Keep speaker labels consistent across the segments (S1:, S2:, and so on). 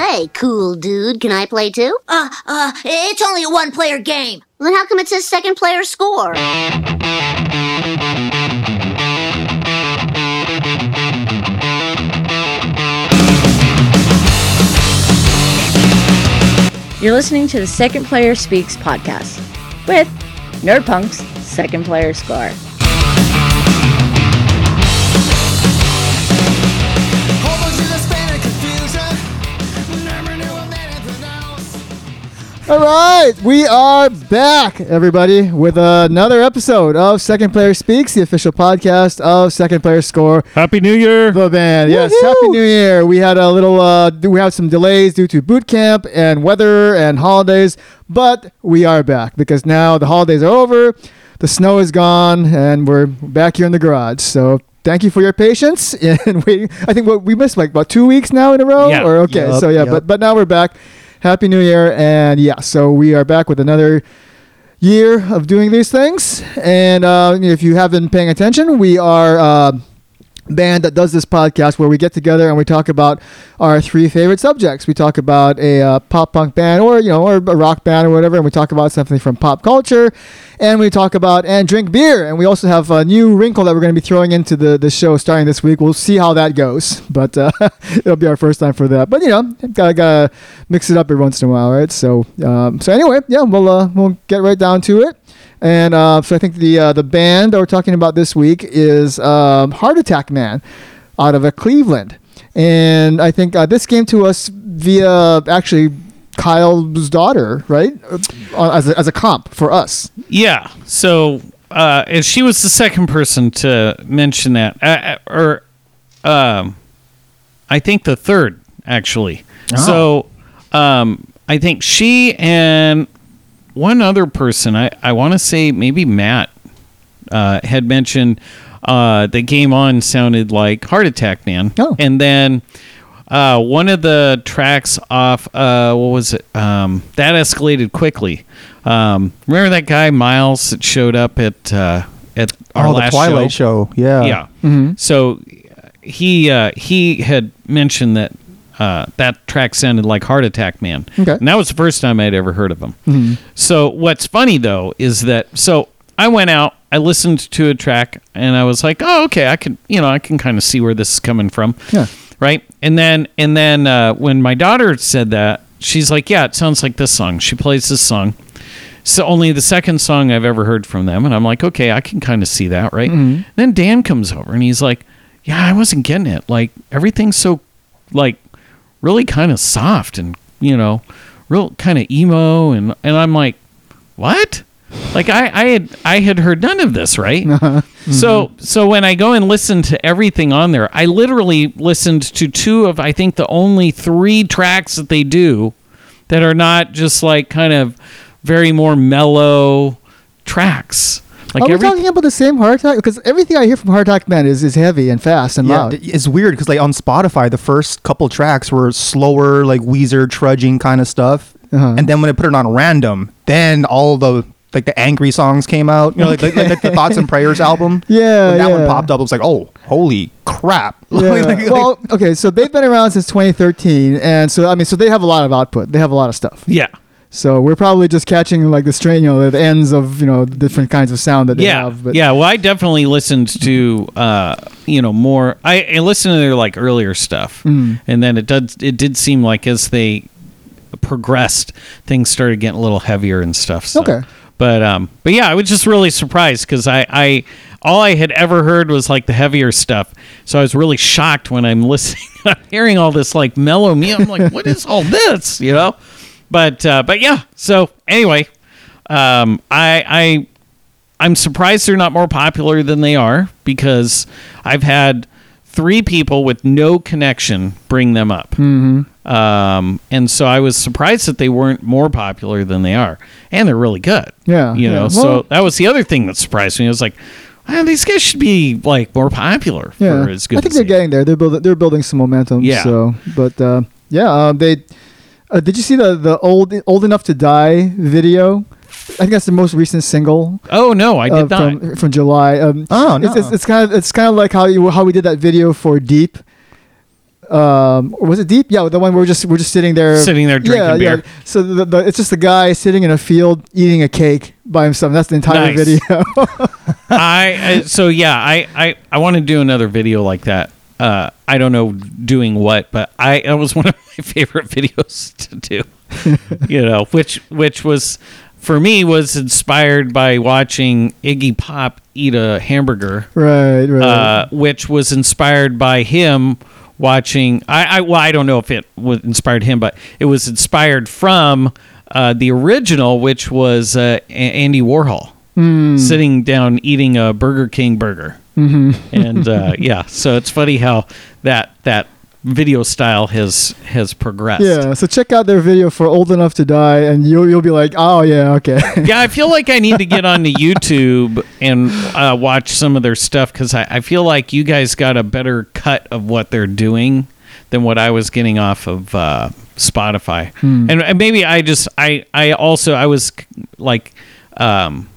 S1: Hey, cool dude, can I play too?
S2: Uh, uh, it's only a one player game.
S1: Then how come it says second player score?
S3: You're listening to the Second Player Speaks podcast with Nerdpunk's Second Player Score.
S4: All right, we are back, everybody, with another episode of Second Player Speaks, the official podcast of Second Player Score.
S5: Happy New Year.
S4: The band, yes.
S5: Woohoo!
S4: Happy New Year. We had a little, uh, we had some delays due to boot camp and weather and holidays, but we are back because now the holidays are over, the snow is gone, and we're back here in the garage. So thank you for your patience and waiting. I think what we missed like about two weeks now in a row.
S5: Yeah.
S4: Or okay,
S6: Yup,
S4: so yeah,
S6: yup.
S4: but but now we're back. Happy New Year, and yeah, so we are back with another year of doing these things. And uh, if you have been paying attention, we are uh, band that does this podcast where we get together and we talk about our three favorite subjects. We talk about a uh, pop punk band, or you know, or a rock band, or whatever, and we talk about something from pop culture, and we talk about and drink beer. And we also have a new wrinkle that we're going to be throwing into the the show starting this week. We'll see how that goes, but uh, it'll be our first time for that. But you know, gotta gotta mix it up every once in a while, right? So um, so anyway, yeah, we'll uh, we'll get right down to it. And uh, so I think the uh, the band that we're talking about this week is um, Heart Attack Man out of uh, Cleveland. And I think uh, this came to us via actually Kyle's daughter, right? Uh, as, a, as a comp for us.
S5: Yeah. So, uh, and she was the second person to mention that, uh, uh, or um, I think the third actually. So, um, I think she and one other person, I, I want to say maybe Matt, uh, had mentioned uh, the game on sounded like Heart Attack Man.
S4: Oh.
S5: And then uh, one of the tracks off, uh, what was it? Um, that escalated quickly. Um, remember that guy Miles that showed up at uh, at our
S6: oh, the
S5: last
S6: Twilight
S5: show?
S6: show. Yeah.
S5: Yeah.
S4: Mm-hmm.
S5: So he uh, he had mentioned that uh, that track sounded like Heart Attack Man,
S4: Okay.
S5: and that was the first time I'd ever heard of him.
S4: Mm-hmm.
S5: So what's funny though is that so I went out, I listened to a track, and I was like, oh okay, I can you know I can kind of see where this is coming from,
S4: Yeah.
S5: right? And then and then uh, when my daughter said that, she's like, yeah, it sounds like this song. She plays this song. So only the second song I've ever heard from them, and I'm like, okay, I can kind of see that, right?
S4: Mhm.
S5: Then Dan comes over and he's like, yeah, I wasn't getting it. Like everything's so like really kind of soft and you know, real kind of emo, and and I'm like, what? Like I, I had I had heard none of this, right? So so when I go and listen to everything on there, I literally listened to two of I think the only three tracks that they do that are not just like kind of very more mellow tracks. Like
S4: Are we
S5: every
S4: talking about the same Heart Attack? Because everything I hear from Heart Attack Man is, is heavy and fast and
S6: Yeah,
S4: loud.
S6: it's weird because like on Spotify, the first couple tracks were slower, like Weezer trudging kind of stuff,
S4: Uh-huh.
S6: and then when I put it on random, then all the like the angry songs came out. You know, like, like, like the Thoughts and Prayers album.
S4: Yeah,
S6: when that one
S4: yeah.
S6: popped up, I was like, oh, holy crap!
S4: Yeah.
S6: Like- like-
S4: well, okay, so they've been around since 2013, and so I mean, so they have a lot of output. They have a lot of stuff.
S5: yeah.
S4: So we're probably just catching like the strain, you know, the ends of you know the different kinds of sound that they
S5: yeah,
S4: have. But
S5: yeah. Well, I definitely listened to uh, you know more. I, I listened to their like earlier stuff,
S4: Mm.
S5: and then it did it did seem like as they progressed, things started getting a little heavier and stuff. So.
S4: Okay.
S5: But um, but yeah, I was just really surprised because I, I all I had ever heard was like the heavier stuff. So I was really shocked when I'm listening, I'm hearing all this like mellow me. I'm like, what is all this? You know. But uh, but yeah. So anyway, um, I I I'm surprised they're not more popular than they are because I've had three people with no connection bring them up. Mm-hmm. Um, and so I was surprised that they weren't more popular than they are. And they're really good.
S4: Yeah,
S5: You know,
S4: yeah.
S5: so that was the other thing that surprised me. I was like, "Man, these guys should be like more popular
S4: yeah,
S5: for as good
S4: I think they're
S5: they
S4: getting there. They're building. They're building some momentum.
S5: Yeah.
S4: So, but uh, yeah, um, they. Uh, did you see the the old old enough to die video? I think that's the most recent single.
S5: Oh no, I did
S4: uh,
S5: not.
S4: from from July. Um,
S6: Oh,
S4: it's, it's,
S6: no.
S4: it's kind of it's kind of like how you how we did that video for Deep. Um, or was it deep? Yeah, the one where we're just we're just sitting there,
S5: Sitting there drinking
S4: yeah,
S5: beer.
S4: Yeah. So the, the, it's just the guy sitting in a field eating a cake by himself. That's the entire
S5: Nice.
S4: video.
S5: I, I so yeah, I I, I want to do another video like that. Uh, I don't know doing what, but I that was one of my favorite videos to do. you know, which which was for me was inspired by watching Iggy Pop eat a hamburger,
S4: right, right.
S5: uh, which was inspired by him watching. I, I well, I don't know if it was inspired him, but it was inspired from uh, the original, which was uh, Andy Warhol sitting down eating a Burger King burger. Mm-hmm. and uh, yeah, so it's funny how that that video style has has progressed.
S4: yeah. So check out their video for "Old Enough to Die," and you'll you'll be like, oh yeah, okay.
S5: yeah, I feel like I need to get onto YouTube and uh, watch some of their stuff because I, I feel like you guys got a better cut of what they're doing than what I was getting off of uh, Spotify. And, and maybe I just I I also I was like. Um,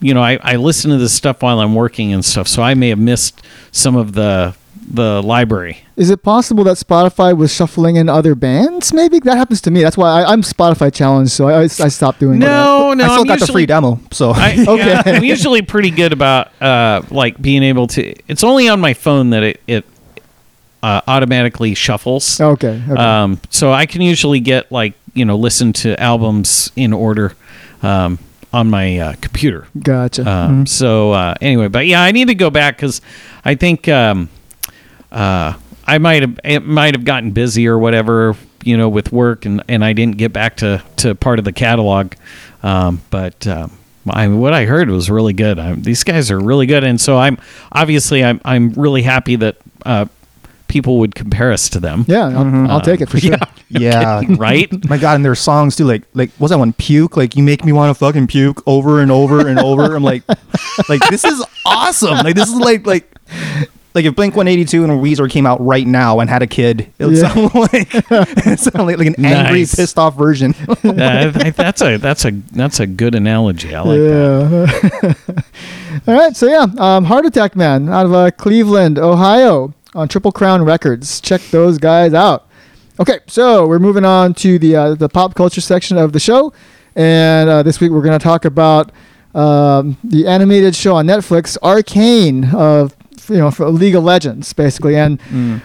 S5: you know, I, I listen to this stuff while I'm working and stuff, so I may have missed some of the the library.
S4: Is it possible that Spotify was shuffling in other bands? Maybe that happens to me. That's why I, I'm Spotify challenged, so I, I stopped doing that.
S5: No, no,
S6: I still
S5: I'm
S6: got the
S5: usually-
S6: free demo, so
S5: I,
S4: Okay.
S5: yeah, I'm usually pretty good about uh, like being able to. It's only on my phone that it it uh, automatically shuffles.
S4: Okay. okay.
S5: Um, so I can usually get like you know listen to albums in order um, on my uh, computer.
S4: gotcha.
S5: Um, So uh, anyway, but yeah, I need to go back because I think um, uh, I might have it might have gotten busy or whatever, you know, with work, and, and I didn't get back to, to part of the catalog. Um, but um, I what I heard was really good. i these guys are really good, and so I'm obviously I'm I'm really happy that uh, people would compare us to them.
S4: yeah, I'll, I'll take it for sure.
S6: yeah.
S5: right.
S6: My God, and their songs too, like like what's that one? Puke, like you make me want to fucking puke over and over and over. I'm like, like this is awesome. Like this is like like like if Blink 182 and Weezer came out right now and had a kid, it would
S4: Yeah.
S6: sound like it sound like, like an angry, pissed off version.
S5: Uh, I think that's a that's a that's a good analogy. I like that.
S4: All right. So yeah, um, Heart Attack Man out of uh, Cleveland, Ohio, on Triple Crown Records. Check those guys out. Okay, so we're moving on to the uh, the pop culture section of the show, and uh, this week we're going to talk about um, the animated show on Netflix, Arcane, of you know, for League of Legends, basically. And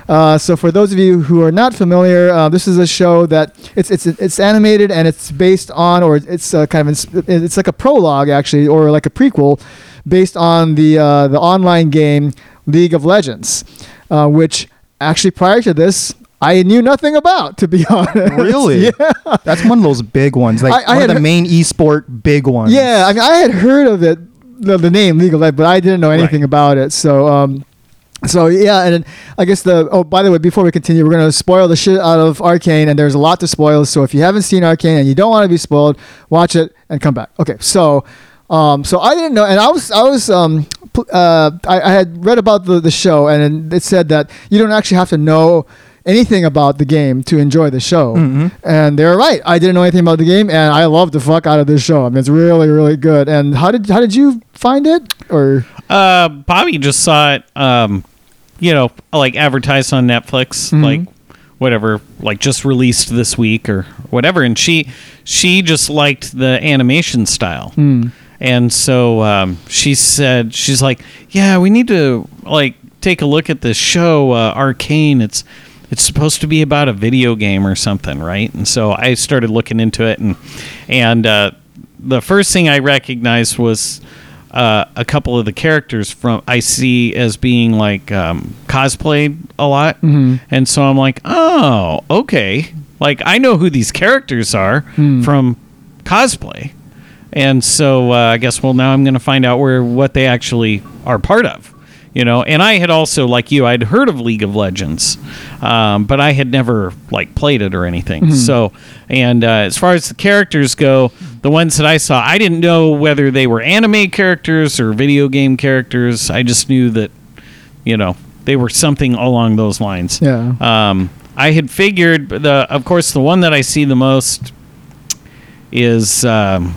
S4: uh, so, for those of you who are not familiar, uh, this is a show that it's it's it's animated and it's based on, or it's uh, kind of ins- it's like a prologue actually, or like a prequel, based on the uh, the online game League of Legends, uh, which actually prior to this. I knew nothing about, to be honest.
S6: really?
S4: Yeah.
S6: That's one of those big ones, like
S4: I- I
S6: one
S4: had
S6: of the
S4: he-
S6: main esport big ones.
S4: Yeah, I mean, I had heard of it, the, the name League of Legends, but I didn't know anything
S5: Right.
S4: about it. So, um, so yeah, and I guess the oh, by the way, before we continue, we're gonna spoil the shit out of Arcane, and there's a lot to spoil. So if you haven't seen Arcane and you don't want to be spoiled, watch it and come back. Okay, so. Um, so I didn't know, and I was, I was, um, uh, I, I had read about the, the show, and it said that you don't actually have to know anything about the game to enjoy the show. And they're right. I didn't know anything about the game, and I love the fuck out of this show. I mean, it's really, really good. And how did how did you find it? Or
S5: Uh, Bobby just saw it, um, you know, like advertised on Netflix,
S4: Mm-hmm.
S5: like whatever, like just released this week or whatever. And she she just liked the animation style,
S4: Hmm.
S5: and so um, she said she's like, yeah, we need to like take a look at this show, uh, Arcane. It's it's supposed to be about a video game or something, right? And so I started looking into it, and and uh, the first thing I recognized was uh, a couple of the characters from I see as being like um, cosplayed a lot, and so I'm like, oh, okay, like I know who these characters are from cosplay, and so uh, I guess well now I'm going to find out where what they actually are part of, you know. And I had also like you, I'd heard of League of Legends, um, but I had never like played it or anything. So, and uh, as far as the characters go, the ones that I saw, I didn't know whether they were anime characters or video game characters. I just knew that, you know, they were something along those lines.
S4: yeah,
S5: Um, I had figured the, of course, the one that I see the most is um,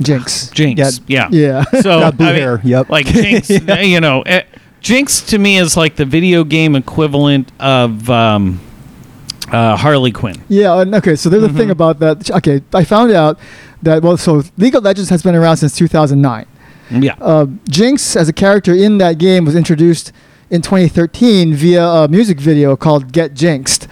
S4: Jinx.
S5: Jinx. Yeah.
S6: Yeah.
S4: Yeah.
S5: So
S6: Got blue
S5: I mean,
S6: hair. Yep.
S5: Like Jinx, you know, eh, Jinx to me is like the video game equivalent of um, uh, Harley Quinn.
S4: Yeah. Okay. So there's a thing about that. Okay, I found out that well, so League of Legends has been around since 2009.
S5: Yeah.
S4: Uh, Jinx as a character in that game was introduced in 2013 via a music video called "Get Jinxed,"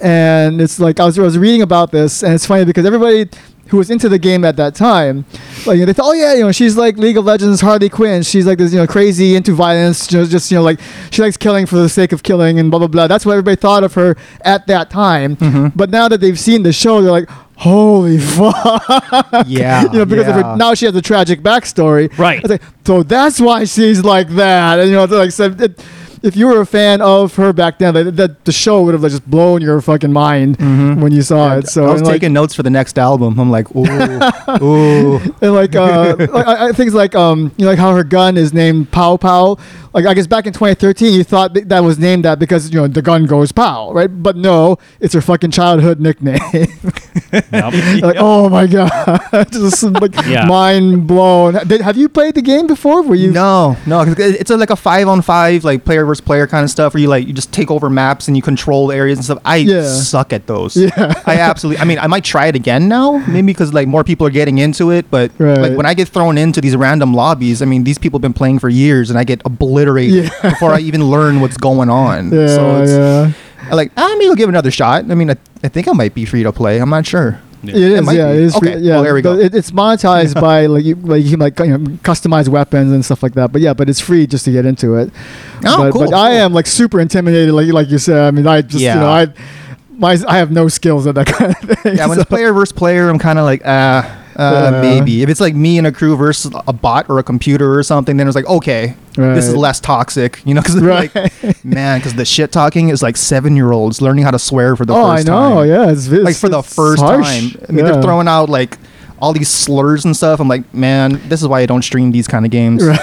S4: and it's like I was I was reading about this, and it's funny because everybody who was into the game at that time, like you know, they thought, oh yeah, you know, she's like League of Legends Harley Quinn. She's like this, you know, crazy into violence, just, just you know, like she likes killing for the sake of killing and blah blah blah. That's what everybody thought of her at that time. Mm-hmm. But now that they've seen the show, they're like, holy fuck,
S6: Yeah.
S4: you know, because of
S6: yeah.
S4: her, now she has a tragic backstory.
S5: Right.
S4: Like, so that's why she's like that. And you know, like so it, if you were a fan of her back then, like, that the show would have like, just blown your fucking mind when you saw it. So
S6: I was
S4: and, like,
S6: taking notes for the next album. I'm like, ooh, ooh.
S4: and like uh, like, I, I things like um, you know, like how her gun is named Pow Pow. Like I guess back in 2013, you thought th- that was named that because you know the gun goes pow, right? But no, it's her fucking childhood nickname.
S5: Yep.
S4: like oh my god, just like
S5: Yeah.
S4: mind blown. Did, have you played the game before? Were you?
S6: No, no? it's a, like a five on five, like player versus player kind of stuff, where you like you just take over maps and you control areas and stuff. I
S4: Yeah.
S6: suck at those.
S4: Yeah.
S6: I absolutely. I mean, I might try it again now, maybe because like more people are getting into it. But
S4: Right.
S6: like when I get thrown into these random lobbies, I mean, these people have been playing for years, and I get obliterated
S4: Yeah.
S6: before I even learn what's going on.
S4: Yeah,
S6: so it's,
S4: yeah.
S6: I like, ah, maybe I'll give another shot. I mean, I, I think I might be free to play. I'm not sure. Yeah.
S4: It is,
S6: might
S4: yeah,
S6: be.
S4: it is.
S6: Okay,
S4: free- yeah,
S6: well, there we go.
S4: It, it's monetized by like you, like you can like you know, customize weapons and stuff like that. But yeah, but it's free just to get into it.
S6: Oh,
S4: but,
S6: cool,
S4: But I am like super intimidated, like like you said. I mean, I just you
S6: Yeah.
S4: know I my I have no skills at that kind of thing.
S6: Yeah, when
S4: so-
S6: it's player versus player, I'm kind of like, ah, uh,
S4: Yeah.
S6: maybe. If it's like me and a crew versus a bot or a computer or something, then it's like, okay, this is less toxic, you know? Because
S4: Right.
S6: like, man, because the shit talking is like seven year olds learning how to swear for the
S4: oh, I
S6: first
S4: know.
S6: time.
S4: Yeah, it's, it's
S6: like for the
S4: it's
S6: first
S4: harsh.
S6: time. I mean,
S4: Yeah.
S6: they're throwing out like all these slurs and stuff. I'm like, man, this is why I don't stream these kind of games. Right.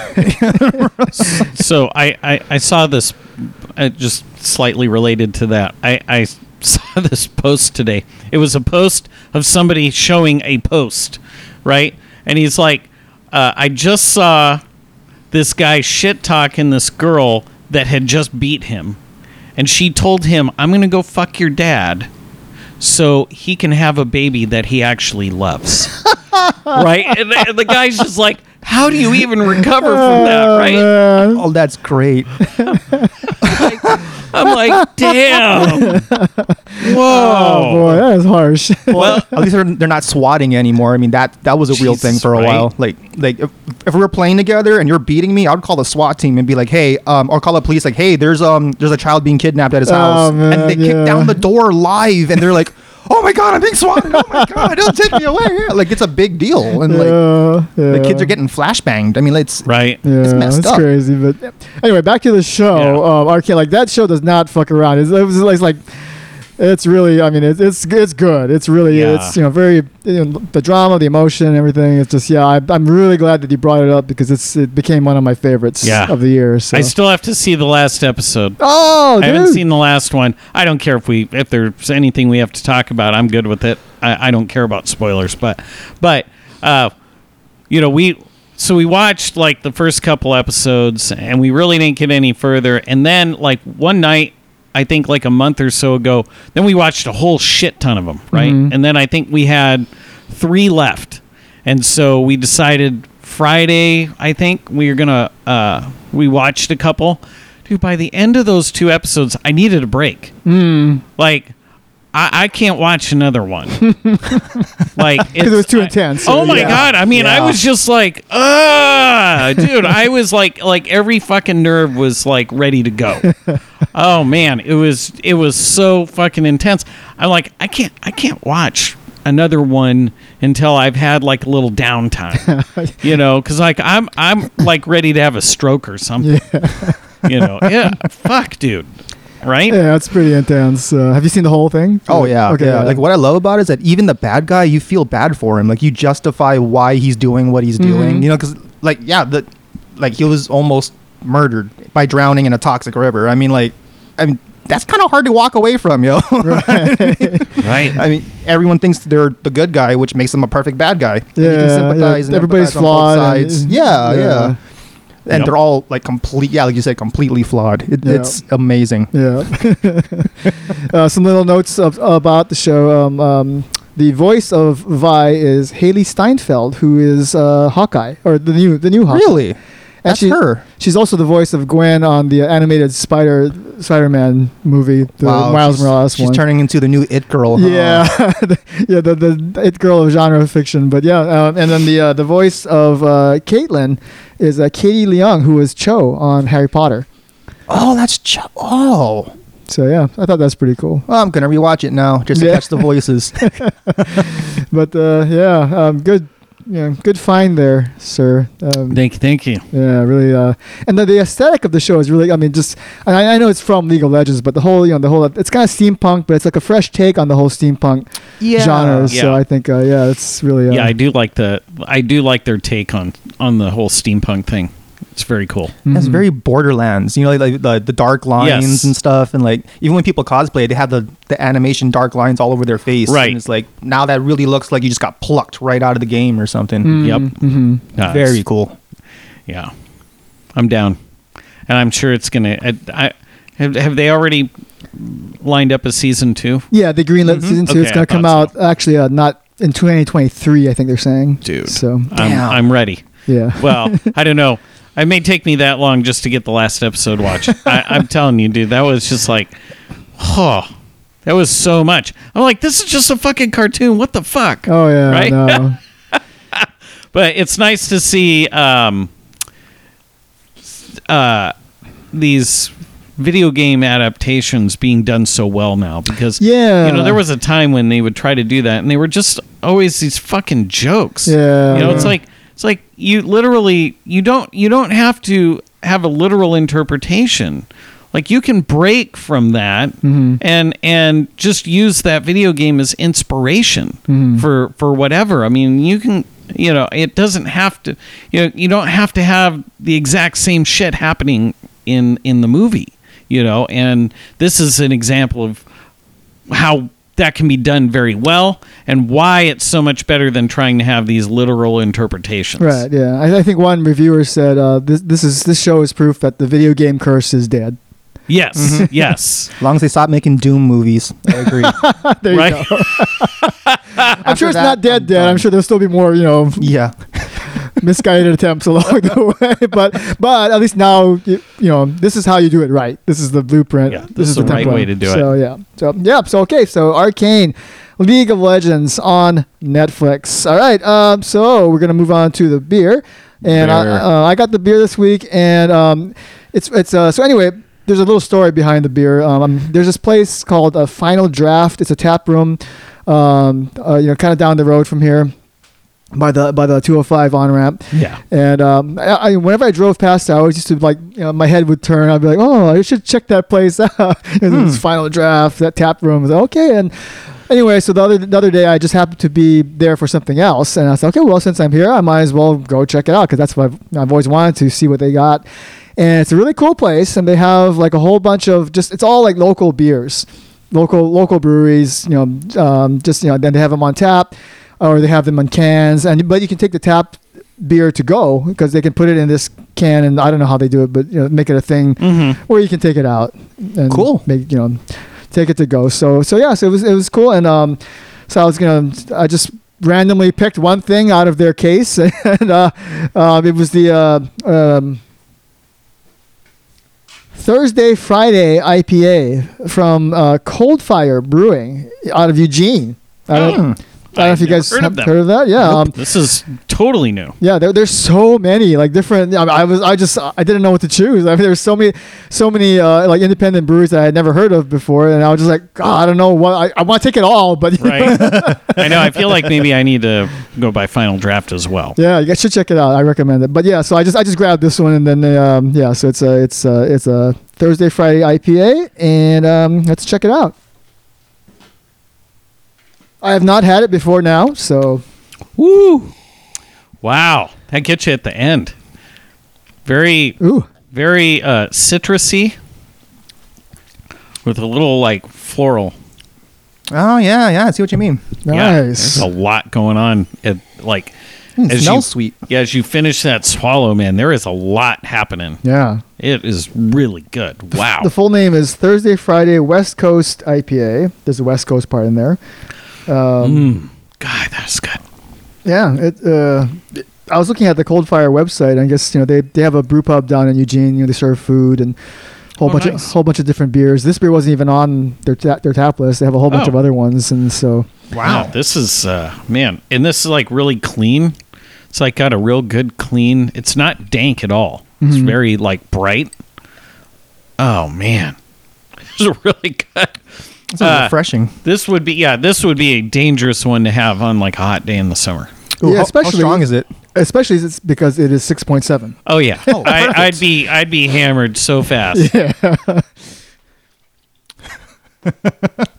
S5: so I, I, I saw this uh, just slightly related to that. I, I saw this post today. It was a post of somebody showing a post, right? And he's like, uh, I just saw this guy shit talking this girl that had just beat him. And she told him, I'm going to go fuck your dad so he can have a baby that he actually loves. right? And the, and the guy's just like, how do you even recover from that,
S4: Oh,
S5: right?
S6: Oh, that's great.
S5: I'm like, damn.
S4: Oh
S5: Whoa.
S4: boy, that is harsh.
S5: Well,
S6: At least they're, they're not swatting anymore. I mean that that was a real thing for a
S5: right?
S6: while. Like like if, if we were playing together and you're beating me, I would call the SWAT team and be like, hey, um, or call the police like, hey, there's um there's a child being kidnapped at his
S4: Oh,
S6: house,
S4: man,
S6: and they
S4: yeah.
S6: kick down the door live, and they're like. Oh my god, I'm being swatted! Oh my god, don't take me away! Like it's a big deal, and like
S4: yeah,
S6: the kids are getting flashbanged. I mean, it's
S5: right.
S4: Yeah,
S6: It's messed
S4: it's
S6: up.
S4: crazy. But anyway, back to the show.
S5: Yeah.
S4: Um, okay, like that show does not fuck around. It's, it was it's like it's really. I mean, it's it's it's good. It's really
S5: Yeah.
S4: it's you know very you know, the drama, the emotion, everything. It's just yeah. I, I'm really glad that you brought it up because it's it became one of my favorites
S5: Yeah.
S4: of the year. So.
S5: I still have to see the last episode.
S4: oh,
S5: I haven't seen the last one. I don't care if we if there's anything we have to talk about. I'm good with it. I, I don't care about spoilers, but but uh, you know we so we watched like the first couple episodes and we really didn't get any further. And then like one night, I think like a month or so ago, then we watched a whole shit ton of them, right? And then I think we had three left, and so we decided Friday. I think we were gonna uh, we watched a couple. Dude, by the end of those two episodes, I needed a break. Like, I, I can't watch another one. like,
S4: it was too
S5: I-
S4: intense.
S5: Oh my
S4: yeah.
S5: god! I mean, I was just like, ah, dude. I was like, like every fucking nerve was like ready to go. oh man, it was it was so fucking intense. I'm like, I can't I can't watch another one until I've had like a little downtime. you know, because like I'm I'm like ready to have a stroke or something. You know, yeah. Fuck, dude. Right?
S4: Yeah, it's pretty intense. Uh, have you seen the whole thing?
S6: Oh yeah,
S4: Okay.
S6: yeah. Like what I love about it is that even the bad guy, you feel bad for him. Like you justify why he's doing what he's doing. You know, because like yeah, the like he was almost murdered by drowning in a toxic river. I mean, like, I mean that's kind of hard to walk away from, yo.
S5: Right.
S6: I mean, everyone thinks they're the good guy, which makes them a perfect bad guy. And you
S4: Yeah,
S6: can sympathize
S4: yeah,
S6: and
S4: everybody's
S6: empathize on both
S4: flawed and-
S6: sides. yeah,
S4: yeah.
S6: yeah. And
S5: Yep.
S6: they're all like complete. Yeah, like you said, completely flawed. It. It's amazing.
S4: Yeah. uh, some little notes of, about the show. Um, um, the voice of Vi is Hailee Steinfeld, who is uh, Hawkeye, or the new the new Hawkeye.
S6: Really, that's
S4: she-
S6: her.
S4: She's also the voice of Gwen on the animated Spider Spider-Man movie, the Miles
S6: she's,
S4: Morales
S6: she's
S4: one.
S6: She's turning into the new It girl. huh?
S4: Yeah, yeah, the the it girl of genre fiction, but yeah, um, and then the uh, the voice of uh, Caitlyn is uh, Katie Leung, who was Cho on Harry Potter.
S6: Oh, that's Cho. oh.
S4: So yeah, I thought that's pretty cool.
S6: Well, I'm gonna rewatch it now just to
S4: Yeah.
S6: catch the voices.
S4: But uh, yeah, um, good, yeah, good find there, sir. Um,
S5: Thank you, thank you.
S4: yeah, really. Uh, and the, the aesthetic of the show is really, I mean, just I, I know it's from League of Legends, but the whole, you know, the whole, it's kind of steampunk, but it's like a fresh take on the whole steampunk genre. So
S5: Yeah.
S4: I think, uh, yeah, it's really, uh,
S5: Yeah, I do like the I do like their take on on the whole steampunk thing. It's very cool.
S6: It's very Borderlands, you know, like, the the dark lines
S5: Yes.
S6: and stuff, and like even when people cosplay, they have the the animation dark lines all over their face.
S5: Right.
S6: And it's like now that really looks like you just got plucked right out of the game or something.
S5: Yep.
S4: Mm-hmm.
S5: No, it's-
S6: Very cool.
S5: Yeah, I'm down, and I'm sure it's gonna. I, I have, have they already lined up a season two,
S4: Yeah, the greenlit season two. it's gonna come
S5: thought
S4: out actually uh, not in 2023. I think they're saying.
S5: dude?
S4: So
S5: I'm,
S6: Damn.
S5: I'm ready.
S4: yeah.
S5: Well, I don't know. It may take me that long just to get the last episode watched. I, I'm telling you, dude, that was just like, oh, that was so much. I'm like, this is just a fucking cartoon. What the fuck?
S4: oh yeah.
S5: Right?
S4: No.
S5: but it's nice to see um, uh, these video game adaptations being done so well now because
S4: Yeah.
S5: you know there was a time when they would try to do that and they were just always these fucking jokes
S4: Yeah.
S5: you know it's like it's like you literally you don't you don't have to have a literal interpretation like you can break from that
S4: Mm-hmm.
S5: and and just use that video game as inspiration
S4: Mm-hmm.
S5: for for whatever i mean you can you know it doesn't have to you know you don't have to have the exact same shit happening in in the movie you know and this is an example of how that can be done very well and why it's so much better than trying to have these literal interpretations
S4: Right. Yeah. I, I think one reviewer said uh, this this is this show is proof that the video game curse is dead.
S5: yes
S4: Mm-hmm.
S5: yes
S6: As long as they stop making Doom movies, I agree.
S4: There you go. I'm sure it's
S6: that,
S4: not dead
S6: I'm
S4: dead. I'm sure there'll still be more, you know,
S6: yeah.
S4: Misguided attempts along the way. But but at least now you, you know this is how you do it right. This is the blueprint.
S5: Yeah, this is the right
S4: template.
S5: way to do it.
S4: So yeah. So yeah. So okay. So Arcane, League of Legends on Netflix. All right. Um. So we're gonna move on to the beer, and I, uh, I got the beer this week, and um, it's it's uh. So anyway. There's a little story behind the beer. Um, there's this place called uh, Final Draft. It's a tap room, um, uh, you know, kind of down the road from here, by the by the 205 on ramp.
S5: yeah
S4: And um, I, I, whenever I drove past, I always used to like, you know, my head would turn. I'd be like, "Oh, I should check that place out." And
S5: Hmm.
S4: This final draft, that tap room. Like, okay. And anyway, so the other the other day, I just happened to be there for something else, and I said, okay, well, since I'm here, I might as well go check it out because that's what I've, I've always wanted to see what they got. And it's a really cool place, and they have like a whole bunch of just it's all like local beers, local local breweries. You know, um, just you know, then they have them on tap, or they have them on cans, and but you can take the tap beer to go because they can put it in this can and I don't know how they do it, but you know, make it a thing Or you can take it out and
S6: Cool.
S4: make you know take it to go. So so yeah, so it was it was cool and um so I was gonna I just randomly picked one thing out of their case and uh, um, it was the uh, um, Thursday Friday IPA from uh, Cold Fire Brewing out of Eugene. I don't, I don't know if you guys
S5: heard of
S4: have
S5: them.
S4: heard of that. Yeah. Um,
S5: this is totally new
S4: yeah, there, there's so many like different. I, mean, I was I just I didn't know what to choose. I mean, there's so many so many uh, like independent breweries that I had never heard of before, and I was just like, God, I don't know what I, I want to take it all, but
S5: right i know i feel like maybe i need to go by final draft as well
S4: yeah, you guys should check it out. I recommend it. But yeah, so I just I just grabbed this one, and then um, yeah, so it's a it's a it's a Thursday Friday IPA, and um, let's check it out. I have not had it before now, so
S5: Woo! Wow, that gets you at the end. Very,
S4: ooh,
S5: very uh, citrusy, with a little like floral.
S6: Oh yeah, yeah. I see what you mean.
S5: Yeah,
S4: nice.
S5: there's a lot going on. It, like
S6: Mm,
S5: as
S6: smells
S5: you,
S6: sweet.
S5: Yeah, as you finish that swallow, man, there is a lot happening.
S4: Yeah.
S5: It is really good. Wow.
S4: The full name is Thursday Friday West Coast IPA. There's a West Coast part in there.
S5: God, that's good.
S4: Yeah, it. Uh, I was looking at the Cold Fire website. I guess you know they, they have a brew pub down in Eugene. You know they serve food and whole
S5: Oh,
S4: bunch
S5: nice.
S4: of whole bunch of different beers. This beer wasn't even on their ta- their tap list. They have a whole bunch
S5: Oh.
S4: of other ones, and so
S5: Wow, this is uh man, and this is like really clean. It's like got a real good clean. It's not dank at all. It's
S4: Mm-hmm.
S5: very like bright. Oh man, this is really good.
S6: It's
S5: Uh,
S6: refreshing.
S5: This would be yeah, this would be a dangerous one to have on like a hot day in the summer.
S6: Ooh,
S4: yeah,
S6: how,
S4: especially-
S6: how strong is it?
S4: especially it's because it is six point seven.
S5: Oh yeah, I. I'd be I'd be hammered so fast. Yeah.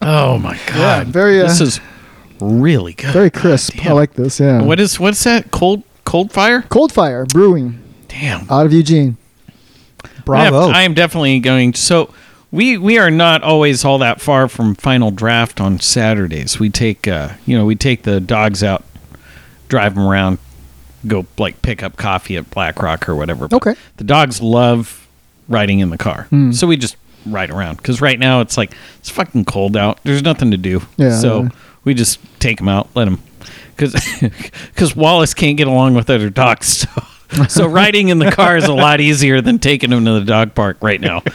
S5: oh my god,
S4: very, uh,
S5: this is really good.
S4: Very crisp. I like this. Yeah.
S5: What is what's that? Cold cold fire?
S4: Cold Fire Brewing
S5: Damn.
S4: out of Eugene.
S6: Bravo.
S5: I, have, I am definitely going. So we we are not always all that far from final draft on Saturdays. We take uh, you know we take the dogs out, drive them around, go like pick up coffee at Black Rock or whatever. But
S4: Okay.
S5: The dogs love riding in the car, so we just ride around. Because right now it's like it's fucking cold out. There's nothing to do.
S4: Yeah,
S5: So we just take them out, let them. Because Wallace can't get along with other dogs, so, so riding in the car is a lot easier than taking him to the dog park right now.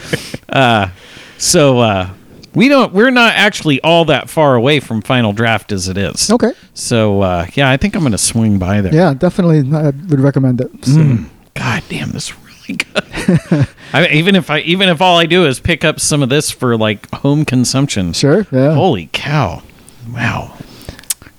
S5: Uh, so uh, we don't. We're not actually all that far away from final draft as it is.
S4: Okay.
S5: So uh, yeah, I think I'm going to swing by there.
S4: Yeah, definitely. I would recommend it. So.
S5: Mm. God damn, this is really good. I, even if I even if all I do is pick up some of this for like home consumption.
S4: Sure. Yeah.
S5: Holy cow! Wow.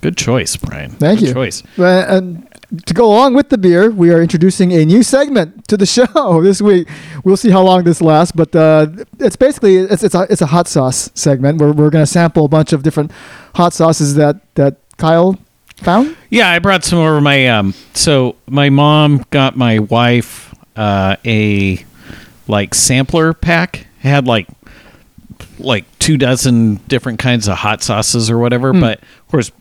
S5: Good choice, Brian.
S4: Thank
S5: Good
S4: you.
S5: Choice.
S4: And to go along with the beer, we are introducing a new segment to the show this week. We'll see how long this lasts, but uh, it's basically it's it's a, it's a hot sauce segment where we're going to sample a bunch of different hot sauces that that Kyle found.
S5: Yeah, I brought some over my um so my mom got my wife uh a like sampler pack. It had like like two dozen different kinds of hot sauces or whatever, but of course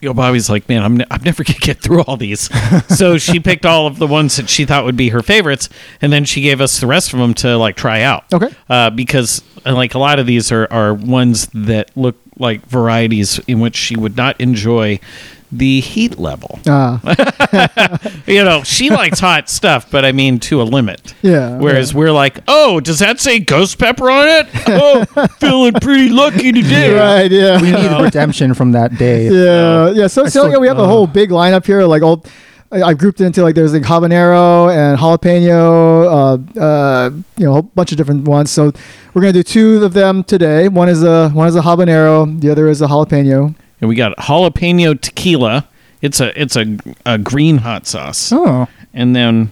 S5: you know, Bobby's like, man, I'm, I'm never gonna get through all these. so she picked all of the ones that she thought would be her favorites, and then she gave us the rest of them to like try out.
S4: Okay.
S5: Uh, because uh, like a lot of these are are ones that look like varieties in which she would not enjoy the heat level.
S4: Uh,
S5: You know, she likes hot stuff, but I mean to a limit.
S4: Yeah,
S5: Whereas
S4: yeah.
S5: we're like, oh, does that say ghost pepper on it? Oh, feeling pretty lucky today.
S4: right. Yeah.
S6: we need redemption from that day.
S4: Yeah, yeah. So, so
S6: still-
S4: yeah, we have a whole big lineup here. Like all, I, I've grouped it into like there's like habanero and jalapeno, uh, uh, you know, a bunch of different ones. So we're gonna do two of them today. One is a one is a habanero. The other is a jalapeno.
S5: And we got jalapeno tequila. It's a it's a, a green hot sauce.
S6: Oh,
S5: And then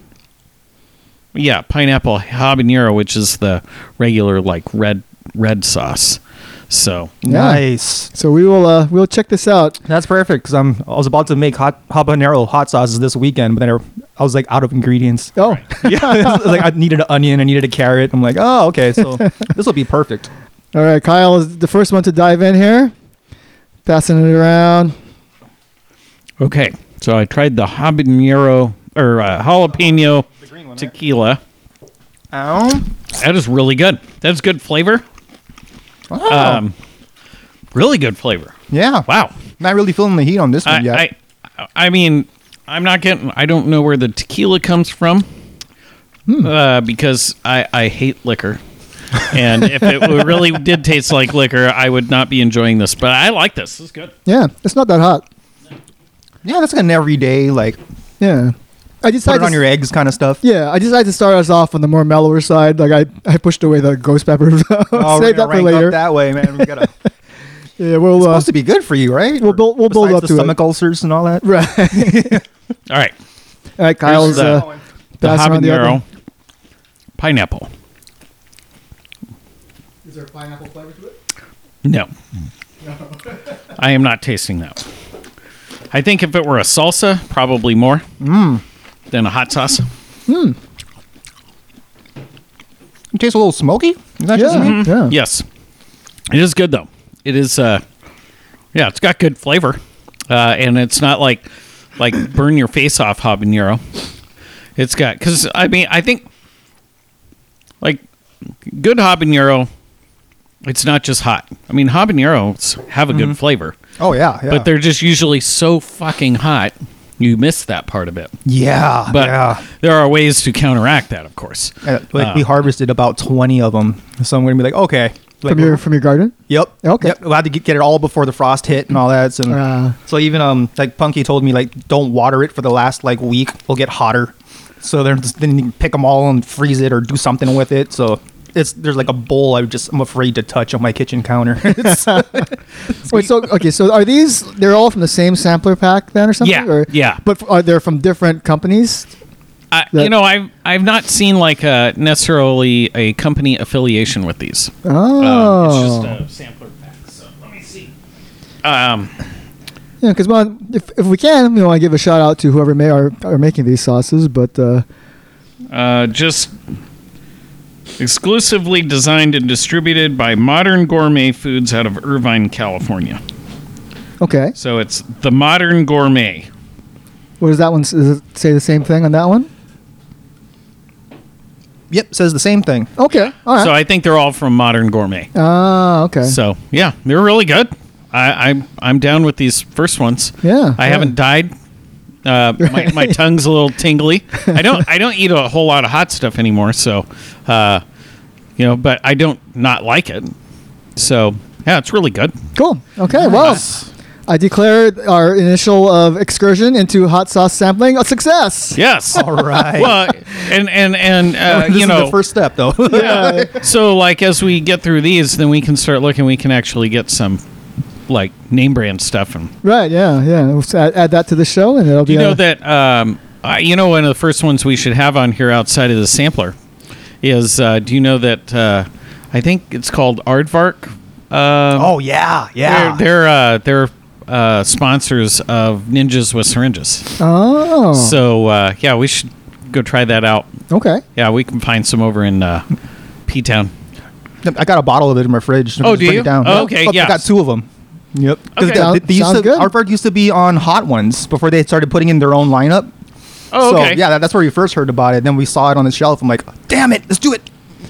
S5: yeah, pineapple habanero, which is the regular like red red sauce. So
S4: Yeah.
S6: nice.
S4: So we will uh, we'll check this out.
S6: That's perfect because I'm I was about to make hot habanero hot sauces this weekend, but then I, I was like out of ingredients.
S4: Oh,
S6: yeah, like I needed an onion, I needed a carrot. I'm like, oh, okay, so this will be perfect.
S4: all right. Kyle is the first one to dive in here. Passing it around.
S5: Okay, so I tried the habanero or uh, jalapeno tequila.
S6: Oh,
S5: That is really good. That's good flavor. Um, really good flavor.
S6: yeah.
S5: Wow.
S6: Not really feeling the heat on this one yet.
S5: I, I, I mean, I'm not getting. I don't know where the tequila comes from, uh, because I I hate liquor. And if it really did taste like liquor, I would not be enjoying this. But I like this. This is good.
S4: Yeah, it's not that hot.
S6: yeah, that's like an everyday like
S4: Yeah, I
S6: put
S4: decided
S6: it on
S4: to-
S6: your eggs kind of stuff.
S4: Yeah, I decided to start us off on the more mellower side. Like I, I pushed away the ghost pepper.
S6: Oh, we're
S4: Save that
S6: gonna
S4: for
S6: rank
S4: later.
S6: up that way, man. We gotta. It's
S4: yeah, we'll uh,
S6: supposed to be good for you, right?
S4: we'll build- we'll build
S6: Besides
S4: up
S6: the
S4: to it.
S6: stomach ulcers and all that.
S4: right.
S5: All right,
S4: All right, Kyle's
S5: the-
S4: uh,
S5: the
S4: passing around the
S5: habanero, pineapple.
S4: Is there pineapple flavor to it?
S5: No, I am not tasting that. I think if it were a salsa, probably more than a hot sauce.
S6: It tastes a little smoky. Is that just me?
S4: Yeah, yeah.
S5: Yes, it is good though. It is. uh Yeah, it's got good flavor, uh, and it's not like like burn your face off habanero. It's got because I mean I think like good habanero. It's not just hot. I mean habaneros have a good flavor,
S6: Oh yeah, yeah.
S5: but they're just usually so fucking hot. You miss that part of it.
S6: yeah,
S5: But
S6: yeah.
S5: there are ways to counteract that, of course.
S6: Uh, like
S5: Uh,
S6: we harvested about twenty of them, so I'm gonna be like, okay, like,
S4: from your from your garden.
S6: Yep.
S4: Okay.
S6: Yep. We had to get, get it all before the frost hit and all that. So,
S4: Uh.
S6: so even um like Punky told me like don't water it for the last like week. It'll get hotter. So then then you can pick them all and freeze it or do something with it. So it's there's like a bowl I just I'm afraid to touch on my kitchen counter. It's-
S4: Wait, so okay, so are these? They're all from the same sampler pack then, or something?
S5: Yeah,
S4: Or,
S5: yeah.
S4: But f- are they from different companies?
S5: I,
S4: That-
S5: you know, I've I've not seen like a necessarily a company affiliation with these.
S4: Oh,
S5: Um, it's just a sampler pack. So let me see. Um,
S4: yeah. Because well, if if we can, we want to give a shout out to whoever may are are making these sauces. But uh,
S5: uh, just exclusively designed and distributed by Modern Gourmet Foods out of Irvine, California.
S4: okay,
S5: So it's the Modern Gourmet.
S4: what does that one? Does it say the same thing on that one?
S6: yep, says the same thing.
S4: Okay, all right.
S5: So I think they're all from Modern Gourmet.
S4: Ah, okay.
S5: So yeah, they're really good. I, I'm I'm down with these first ones.
S4: Yeah,
S5: I
S4: yeah.
S5: haven't died. Uh, my, my tongue's a little tingly. I don't I don't eat a whole lot of hot stuff anymore. So, uh, you know, but I don't not like it. So yeah, it's really good.
S4: Cool. Okay. Well, I declare our initial of excursion into hot sauce sampling a success.
S5: Yes.
S6: All right.
S5: Well, and and and uh,
S6: this
S5: you
S6: is
S5: know,
S6: the first step though. yeah.
S5: so like as we get through these, then we can start looking. We can actually get some like name brand stuff and
S4: Right. Yeah. Yeah. We'll add, add that to the show, and it'll be.
S5: you know
S4: a-
S5: that? Um, uh, you know, one of the first ones we should have on here outside of the sampler is. Uh, do you know that? Uh, I think it's called Aardvark. Um,
S6: oh yeah, yeah.
S5: they're they're uh, they're uh, sponsors of Ninjas with Syringes.
S4: Oh.
S5: So uh, yeah, we should go try that out.
S4: okay.
S5: Yeah, we can find some over in uh, P Town.
S6: I got a bottle of it in my fridge.
S5: Oh, do you?
S6: it down.
S5: Oh,
S6: Yep.
S5: okay,
S6: I got two of them. Yep. 'Cause
S5: Okay.
S6: they-
S4: Sound-
S6: they, used
S4: sounds
S6: to,
S4: good.
S6: Aardvark used to be on hot ones before they started putting in their own lineup.
S5: Oh, okay.
S6: So yeah, that, that's where we first heard about it. Then we saw it on the shelf. I'm like, damn it, let's do it.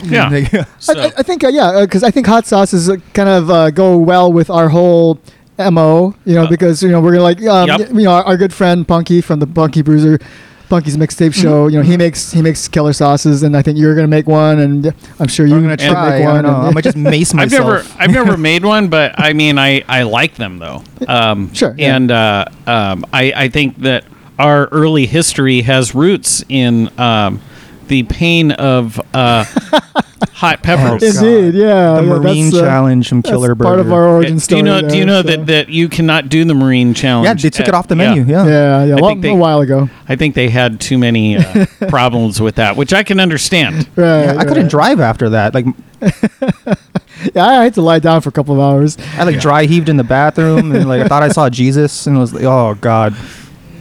S5: Yeah.
S6: Yeah.
S5: So,
S4: I, I- I think uh, yeah, because I think hot sauces uh, kind of uh, go well with our whole mo. You know,
S5: Uh,
S4: because you know we're gonna like um,
S5: Yep.
S4: you know our, our good friend Punky from the Punky Bruiser. Punky's mixtape
S6: Mm-hmm.
S4: show. You know he makes he makes killer sauces, and I think you're gonna make one, and I'm sure you're
S6: gonna
S4: should
S6: try.
S4: make
S6: I
S4: one.
S6: don't
S4: and-
S6: I might just mace myself.
S5: I've never I've never made one, but I mean I I like them though. Um,
S4: Sure, yeah.
S5: And uh, um, I I think that our early history has roots in um, the pain of uh, hot peppers.
S6: Is
S4: Indeed, yeah.
S6: the
S4: yeah,
S6: Marine
S4: that's, uh,
S6: Challenge from
S4: that's
S6: Killer Burger.
S4: part of our origin
S5: do you
S4: story.
S5: know? Do you know
S4: so-
S5: that, that you cannot do the Marine challenge?
S6: yeah, they took it off the menu. Yeah.
S4: Yeah, yeah,
S5: I
S4: well,
S5: they-
S4: a while ago.
S5: I think they had too many uh, problems with that, which I can understand.
S4: Right,
S6: Yeah, I couldn't drive after that. Like
S4: Yeah, I had to lie down for a couple of hours.
S6: I like dry heaved in the bathroom and like I thought I saw Jesus and was like, oh god.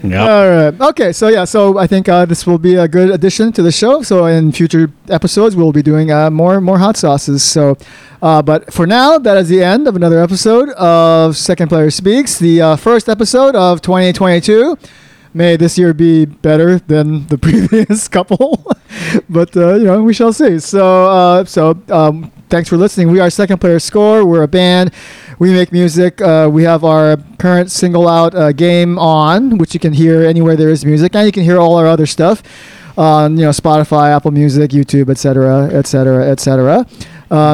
S5: Yep.
S4: All right. Okay. So yeah. So I think uh, this will be a good addition to the show. So in future episodes, we'll be doing uh, more more hot sauces. So, uh, but for now, that is the end of another episode of Second Player Speaks, the uh, first episode of 2022. May this year be better than the previous couple, but uh, you know we shall see. So uh, so um, thanks for listening. We are Second Player Score. We're a band. We make music. Uh, we have our current single out uh, game on, which you can hear anywhere there is music, and you can hear all our other stuff on you know Spotify, Apple Music, YouTube, etc., etc., etc.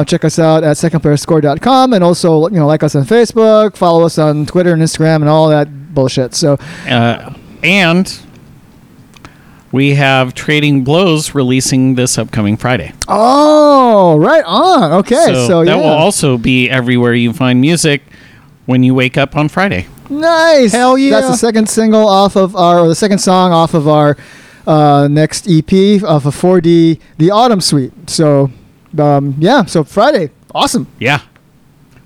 S4: Check us out at secondplayerscore.com and also you know like us on Facebook, follow us on Twitter and Instagram and all that bullshit. So
S5: Uh, and we have Trading Blows releasing this upcoming Friday.
S4: oh, right on. Okay, so,
S5: that
S4: yeah,
S5: will also be everywhere you find music when you wake up on Friday.
S4: nice.
S6: Hell yeah.
S4: That's the second single off of our, or the second song off of our uh, next EP of a 4D, the Autumn Suite. So um, yeah, so Friday, awesome.
S5: Yeah.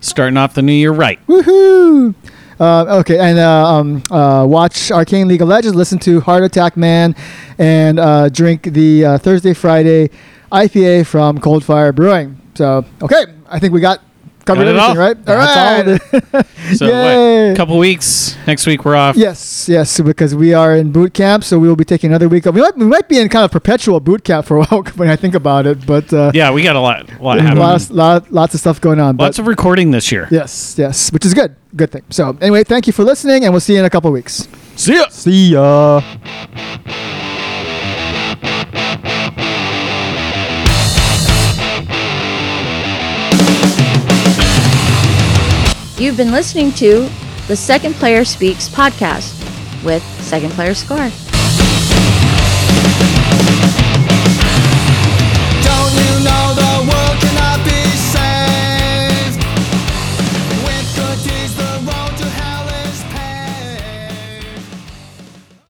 S5: Starting off the new year right.
S4: Woohoo! Uh, okay, and uh, um, uh, watch Arcane League of Legends, listen to Heart Attack Man, and uh, drink the Thursday Friday IPA from Cold Fire Brewing. So, okay, I think we got covered everything,
S5: all?
S4: right?
S6: That's all
S4: right.
S5: So
S4: Yay.
S5: what? Couple weeks. Next week we're off.
S4: Yes, yes, because we are in boot camp, so we will be taking another week. Of, we might we might be in kind of perpetual boot camp for a while when I think about it, but uh,
S5: Yeah, we got a lot, a lot happening.
S4: lots, lot, lots of stuff going on. But
S5: Lots of recording this year.
S4: yes, yes, which is good, good thing. So anyway, thank you for listening, and we'll see you in a couple weeks.
S5: See ya.
S6: See ya.
S3: You've been listening to the Second Player Speaks podcast with Second Player Score.